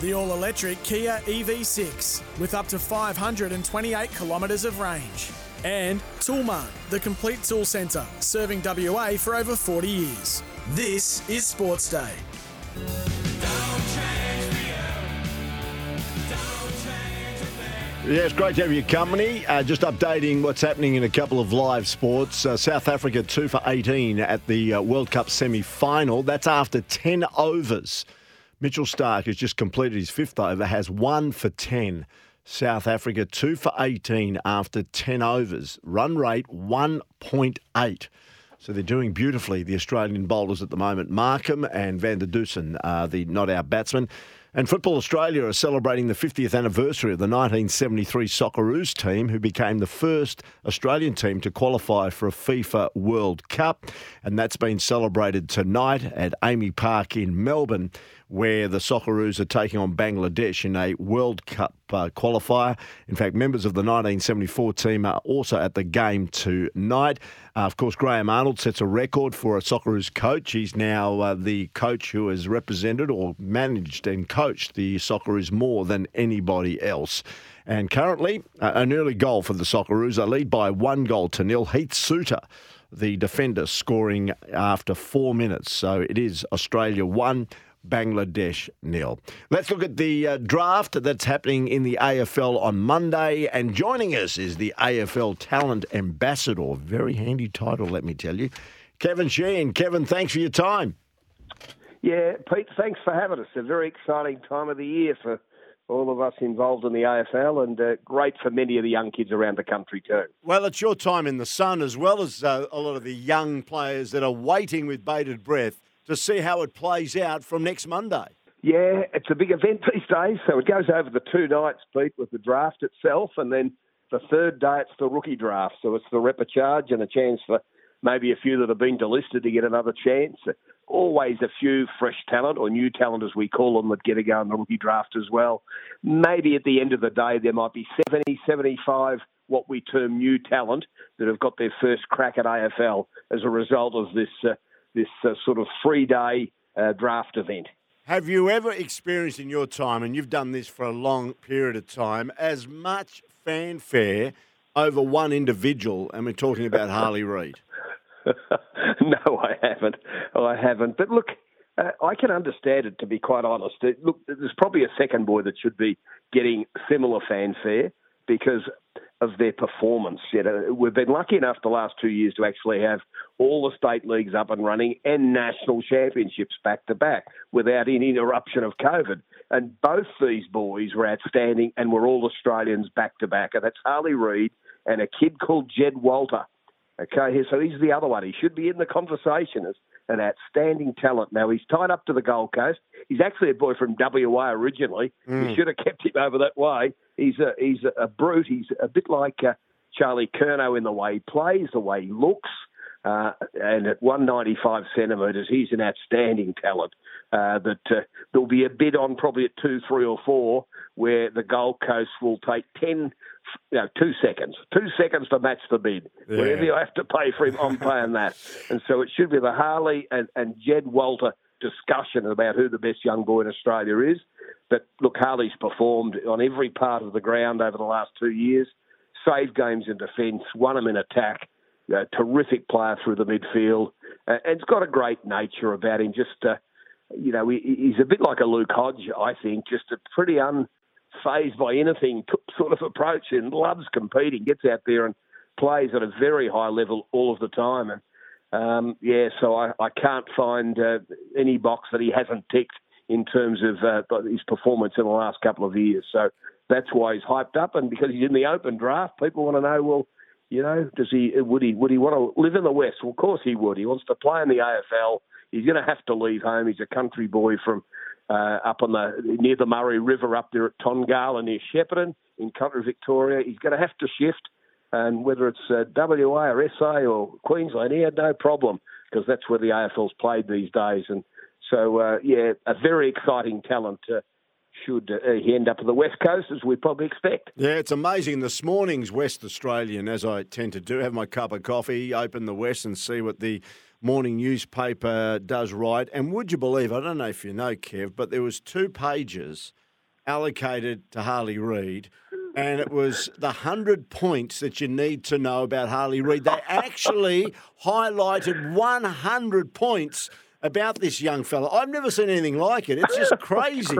The all electric Kia EV6 with up to 528 kilometres of range. And Toolmart, the complete tool centre, serving WA for over 40 years. This is Sports Day. Yeah, it's great to have your company. Uh, just updating what's happening in a couple of live sports. Uh, South Africa 2 for 18 at the uh, World Cup semi final. That's after 10 overs. Mitchell Starc has just completed his fifth over, has 1 for 10. South Africa 2 for 18 after 10 overs. Run rate 1.8. So they're doing beautifully, the Australian bowlers at the moment. Markram and Van der Dussen are the not out batsmen. And Football Australia are celebrating the 50th anniversary of the 1973 Socceroos team, who became the first Australian team to qualify for a FIFA World Cup. And that's been celebrated tonight at AAMI Park in Melbourne where the Socceroos are taking on Bangladesh in a World Cup uh, qualifier. In fact, members of the 1974 team are also at the game tonight. Uh, of course, Graham Arnold sets a record for a Socceroos coach. He's now uh, the coach who has represented or managed and coached the Socceroos more than anybody else. And currently, an early goal for the Socceroos. They lead by one goal to nil. Heath Souttar the defender scoring after four minutes. So it is Australia one, Bangladesh nil. Let's look at the uh, draft that's happening in the AFL on Monday. And joining us is the AFL Talent Ambassador. Very handy title, let me tell you. Kevin Sheehan. Kevin, thanks for your time. Yeah, Pete, thanks for having us. A very exciting time of the year for all of us involved in the AFL and uh, great for many of the young kids around the country too. Well, it's your time in the sun as well as uh, a lot of the young players that are waiting with bated breath to see how it plays out from next Monday. Yeah, it's a big event these days. So it goes over the two nights, Pete, with the draft itself, and then the third day it's the rookie draft. So it's the repechage and a chance for maybe a few that have been delisted to get another chance. Always a few fresh talent or new talent, as we call them, that get a go in the rookie draft as well. Maybe at the end of the day, there might be 70, 75 what we term new talent that have got their first crack at AFL as a result of this. Uh, this uh, sort of three day uh, draft event. Have you ever experienced in your time, and you've done this for a long period of time, as much fanfare over one individual? And we're talking about Harley Reid. no, I haven't. I haven't. But look, uh, I can understand it, to be quite honest. It, look, there's probably a second boy that should be getting similar fanfare because of their performance. You know, we've been lucky enough the last two years to actually have all the state leagues up and running and national championships back to back without any interruption of COVID. And both these boys were outstanding and were all Australians back to back. And that's Harley Reid and a kid called Jed Walter. Okay, so he's the other one. He should be in the conversation as an outstanding talent. Now he's tied up to the Gold Coast. He's actually a boy from WA originally. Mm. You should have kept him over that way. He's a he's a, brute. He's a bit like uh, Charlie Curnow in the way he plays, the way he looks. Uh, and at 195 centimetres, he's an outstanding talent. Uh, that uh, there'll be a bid on probably at two, three, or four, where the Gold Coast will take 10 you know, two seconds. Two seconds to match the bid. Yeah. Whatever you have to pay for him, I'm paying that. And so it should be the Harley and, and Jed Walter discussion about who the best young boy in Australia is. But look, Harley's performed on every part of the ground over the last two years. Saved games in defence, won them in attack. A terrific player through the midfield, uh, and he's got a great nature about him. Just, uh, you know, he, he's a bit like a Luke Hodge, I think. Just a pretty unfazed by anything sort of approach and loves competing, gets out there and plays at a very high level all of the time. And um, yeah, so I, I can't find uh, any box that he hasn't ticked in terms of uh, his performance in the last couple of years. So that's why he's hyped up, and because he's in the open draft, people want to know, well, you know, does he would he would he want to live in the West? Well, of course he would. He wants to play in the AFL. He's going to have to leave home. He's a country boy from uh, up on the near the Murray River up there at Tongala near Shepparton in country Victoria. He's going to have to shift, and whether it's uh, WA or SA or Queensland, he had no problem because that's where the AFL's played these days. And so, uh, yeah, a very exciting talent. Uh, should uh, he end up at the West Coast, as we probably expect. Yeah, it's amazing. This morning's West Australian, as I tend to do, have my cup of coffee, open the West and see what the morning newspaper does write. And would you believe, I don't know if you know, Kev, but there was two pages allocated to Harley Reid, and it was the 100 points that you need to know about Harley Reid. They actually highlighted 100 points about this young fella. I've never seen anything like it. It's just crazy.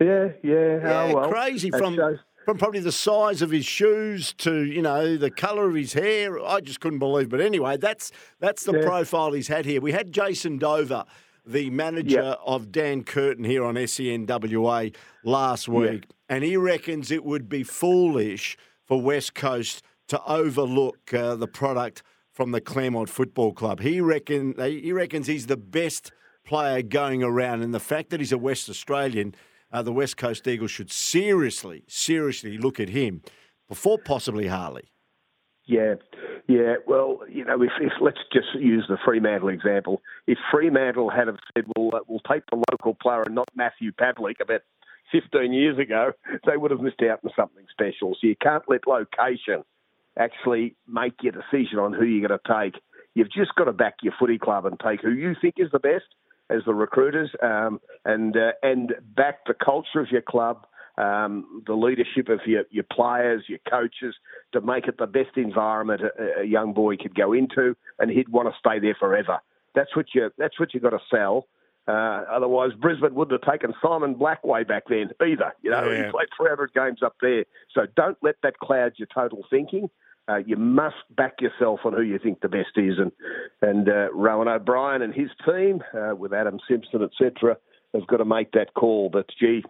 Yeah, yeah. Yeah, oh, well. crazy That from shows- from probably the size of his shoes to you know the colour of his hair. I just couldn't believe. But anyway, that's that's the Yeah. profile he's had here. We had Jason Dover, the manager Yeah. of Dan Curtin here on SENWA last week, and he reckons it would be foolish for West Coast to overlook uh, the product from the Claremont Football Club. He reckon he reckons he's the best player going around, and the fact that he's a West Australian uh, the West Coast Eagles should seriously, seriously look at him before possibly Harley. Yeah, yeah. Well, you know, if, if let's just use the Fremantle example. If Fremantle had have said, "Well, uh, we'll take the local player and not Matthew Pavlich," about 15 years ago, they would have missed out on something special. So you can't let location actually make your decision on who you're going to take. You've just got to back your footy club and take who you think is the best as the recruiters, um, and uh, and back the culture of your club, um, the leadership of your, your players, your coaches, to make it the best environment a, a young boy could go into, and he'd want to stay there forever. That's what you that's what you got to sell. Uh, otherwise, Brisbane wouldn't have taken Simon Blackway back then either. You know, Yeah. he played 300 games up there. So don't let that cloud your total thinking. Uh, you must back yourself on who you think the best is, and and uh, Rohan O'Brien and his team uh, with Adam Simpson, etc., have got to make that call. But gee,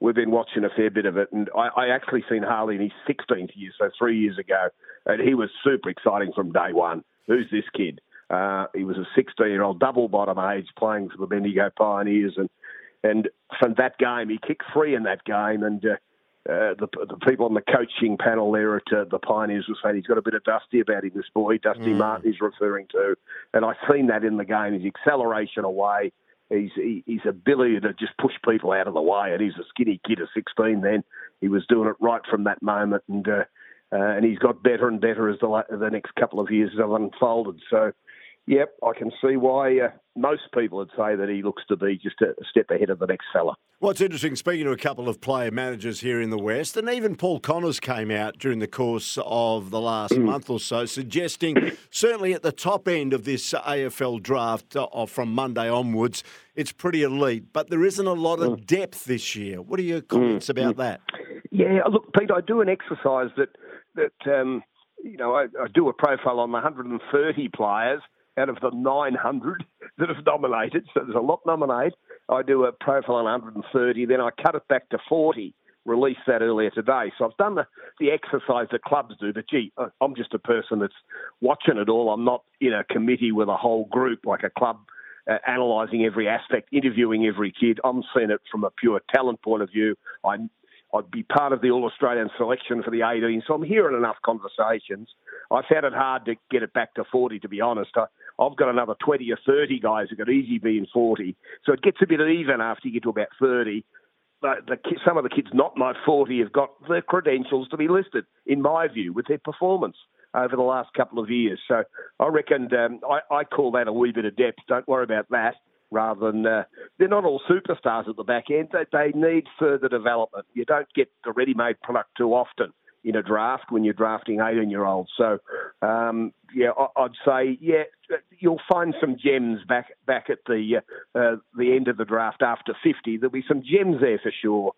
we've been watching a fair bit of it, and I, I actually seen Harley in his 16th year, so three years ago, and he was super exciting from day one. Who's this kid? Uh, he was a 16-year-old double bottom age playing for the Bendigo Pioneers, and and from that game, he kicked three in that game, and. Uh, uh, the, the people on the coaching panel there at uh, the Pioneers were saying he's got a bit of Dusty about him, this boy, Dusty Martin he's referring to. And I've seen that in the game, his acceleration away, his, his ability to just push people out of the way. And he's a skinny kid of 16 then. He was doing it right from that moment. And uh, uh, and he's got better and better as the, the next couple of years have unfolded. So, yep, I can see why uh, most people would say that he looks to be just a step ahead of the next fella. What's interesting, speaking to a couple of player managers here in the West, and even Paul Connors came out during the course of the last month or so, suggesting certainly at the top end of this AFL draft uh, from Monday onwards, it's pretty elite, but there isn't a lot of depth this year. What are your comments about that? Yeah, look, Pete, I do an exercise that that um, you know I, I do a profile on the 130 players out of the 900 that have nominated. So there's a lot nominated. I do a profile on 130, then I cut it back to 40. Released that earlier today. So I've done the, the exercise that clubs do. But gee, I'm just a person that's watching it all. I'm not in a committee with a whole group like a club uh, analysing every aspect, interviewing every kid. I'm seeing it from a pure talent point of view. I, I'd be part of the All Australian selection for the 18, so I'm hearing enough conversations. I found it hard to get it back to 40, to be honest. I, I've got another 20 or 30 guys who could easily be in 40, so it gets a bit even after you get to about 30. But the, some of the kids not my 40 have got the credentials to be listed, in my view, with their performance over the last couple of years. So I reckon um, I, I call that a wee bit of depth. Don't worry about that. Rather than uh, they're not all superstars at the back end. They, they need further development. You don't get the ready-made product too often in a draft when you're drafting 18-year-olds. So um, yeah, I'd say yeah, you'll find some gems back back at the uh, uh, the end of the draft after 50. There'll be some gems there for sure.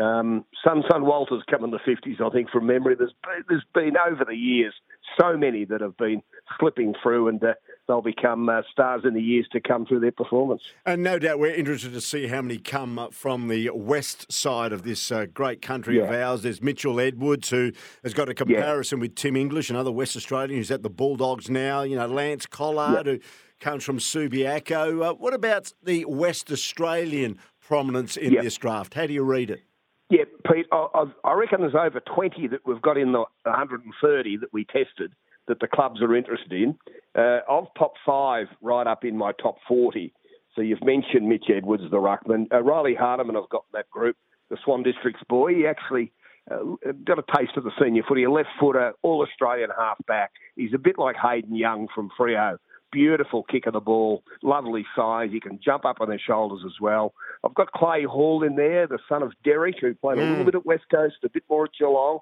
Um, Sun Sun Walters come in the 50s, I think, from memory. There's there's been over the years so many that have been slipping through, and uh, they'll become uh, stars in the years to come through their performance. And no doubt we're interested to see how many come uh, from the west side of this uh, great country of ours. There's Mitchell Edwards, who has got a comparison with Tim English, another West Australian who's at the Bulldogs now. You know, Lance Collard, who comes from Subiaco. Uh, what about the West Australian prominence in Yeah. this draft? How do you read it? Yeah, Pete, I, I reckon there's over 20 that we've got in the 130 that we tested that the clubs are interested in. Uh, I've popped five right up in my top 40. So you've mentioned Mitch Edwards, the ruckman. Uh, Riley Hardeman, I've got that group, the Swan Districts boy. He actually uh, got a taste of the senior footy, a left footer, all Australian halfback. He's a bit like Hayden Young from Freo. beautiful kick of the ball, lovely size. He can jump up on their shoulders as well. I've got Clay Hall in there, the son of Derek, who played mm. a little bit at West Coast, a bit more at Geelong,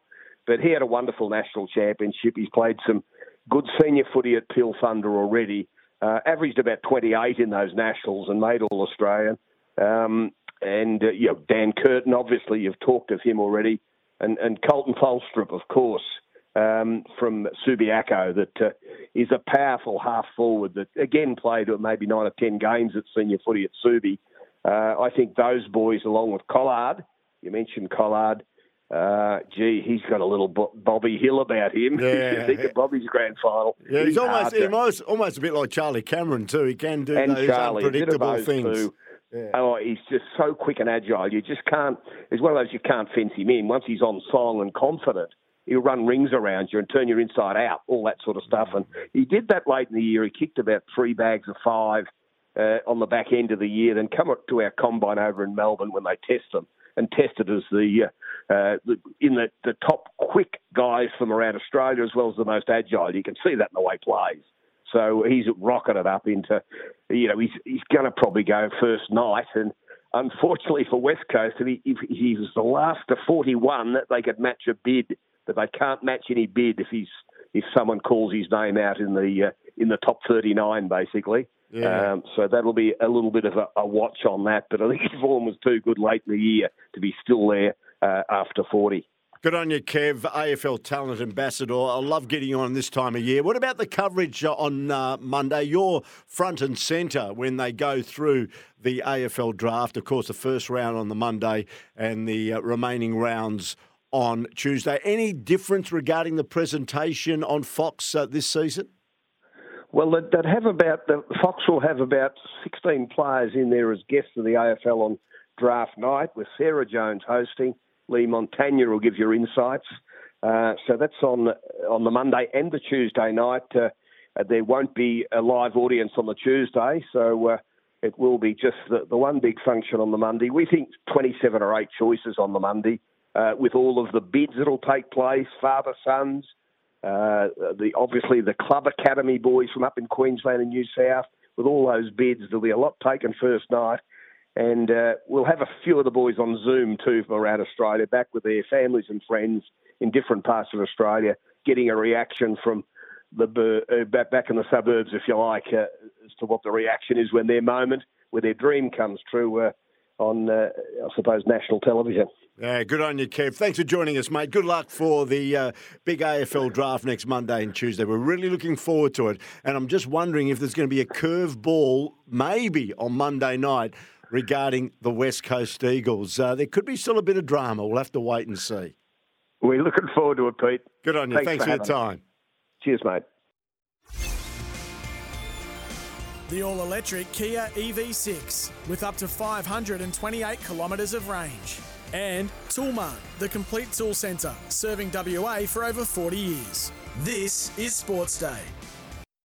but he had a wonderful national championship. He's played some good senior footy at Peel Thunder already. Uh, averaged about 28 in those nationals and made all Australian. Um, and uh, you know Dan Curtin, obviously you've talked of him already, and and Koltyn Tholstrup, of course, um, from Subiaco, that uh, is a powerful half forward that again played maybe nine or ten games at senior footy at Subi. Uh, I think those boys, along with Collard, you mentioned Collard. Uh, gee, he's got a little Bobby Hill about him. Yeah. think of Bobby's grand final. Yeah, he's, he's almost, almost almost a bit like Charlie Cameron too. He can do and those Charlie, unpredictable things. Too. Yeah. Oh, he's just so quick and agile. You just can't. It's one of those you can't fence him in. Once he's on song and confident, he'll run rings around you and turn you inside out, all that sort of stuff. And he did that late in the year. He kicked about three bags of five uh, on the back end of the year. Then come up to our combine over in Melbourne when they test them and tested as the, uh, uh, in the, the top quick guys from around Australia as well as the most agile. You can see that in the way he plays. So he's rocketed up into, you know, he's he's going to probably go first night. And unfortunately for West Coast, if he, if he was the last to 41, that they could match a bid, but they can't match any bid if he's if someone calls his name out in the uh, in the top 39, basically. Yeah. Um, so that'll be a little bit of a, a, watch on that. But I think his form was too good late in the year to be still there uh, after 40. Good on you, Kev, AFL Talent Ambassador. I love getting you on this time of year. What about the coverage on uh, Monday? You're front and centre when they go through the AFL draft. Of course, the first round on the Monday and the uh, remaining rounds on Tuesday. Any difference regarding the presentation on Fox uh, this season? Well, they'd have about the Fox will have about 16 players in there as guests of the AFL on draft night, with Sarah Jones hosting. Leigh Montagna will give you insights. Uh, so that's on on the Monday and the Tuesday night. Uh, there won't be a live audience on the Tuesday, so uh, it will be just the, the, one big function on the Monday. We think 27 or 8 choices on the Monday, uh, with all of the bids that'll take place, father sons, uh, the obviously the club academy boys from up in Queensland and New South. With all those bids, there'll be a lot taken first night. And uh, we'll have a few of the boys on Zoom too from around Australia, back with their families and friends in different parts of Australia, getting a reaction from the uh, back back in the suburbs, if you like, uh, as to what the reaction is when their moment, where their dream comes true uh, on, uh, I suppose, national television. Yeah, good on you, Kev. Thanks for joining us, mate. Good luck for the uh, big AFL draft next Monday and Tuesday. We're really looking forward to it. And I'm just wondering if there's going to be a curve ball, maybe on Monday night regarding the West Coast Eagles. Uh, there could be still a bit of drama. We'll have to wait and see. We're looking forward to it, Pete. Good on you. Thanks, Thanks for, for your time. Cheers, mate. The all electric Kia EV6 with up to 528 kilometres of range. And Toolmart, the complete tool centre, serving WA for over 40 years. This is Sports Day.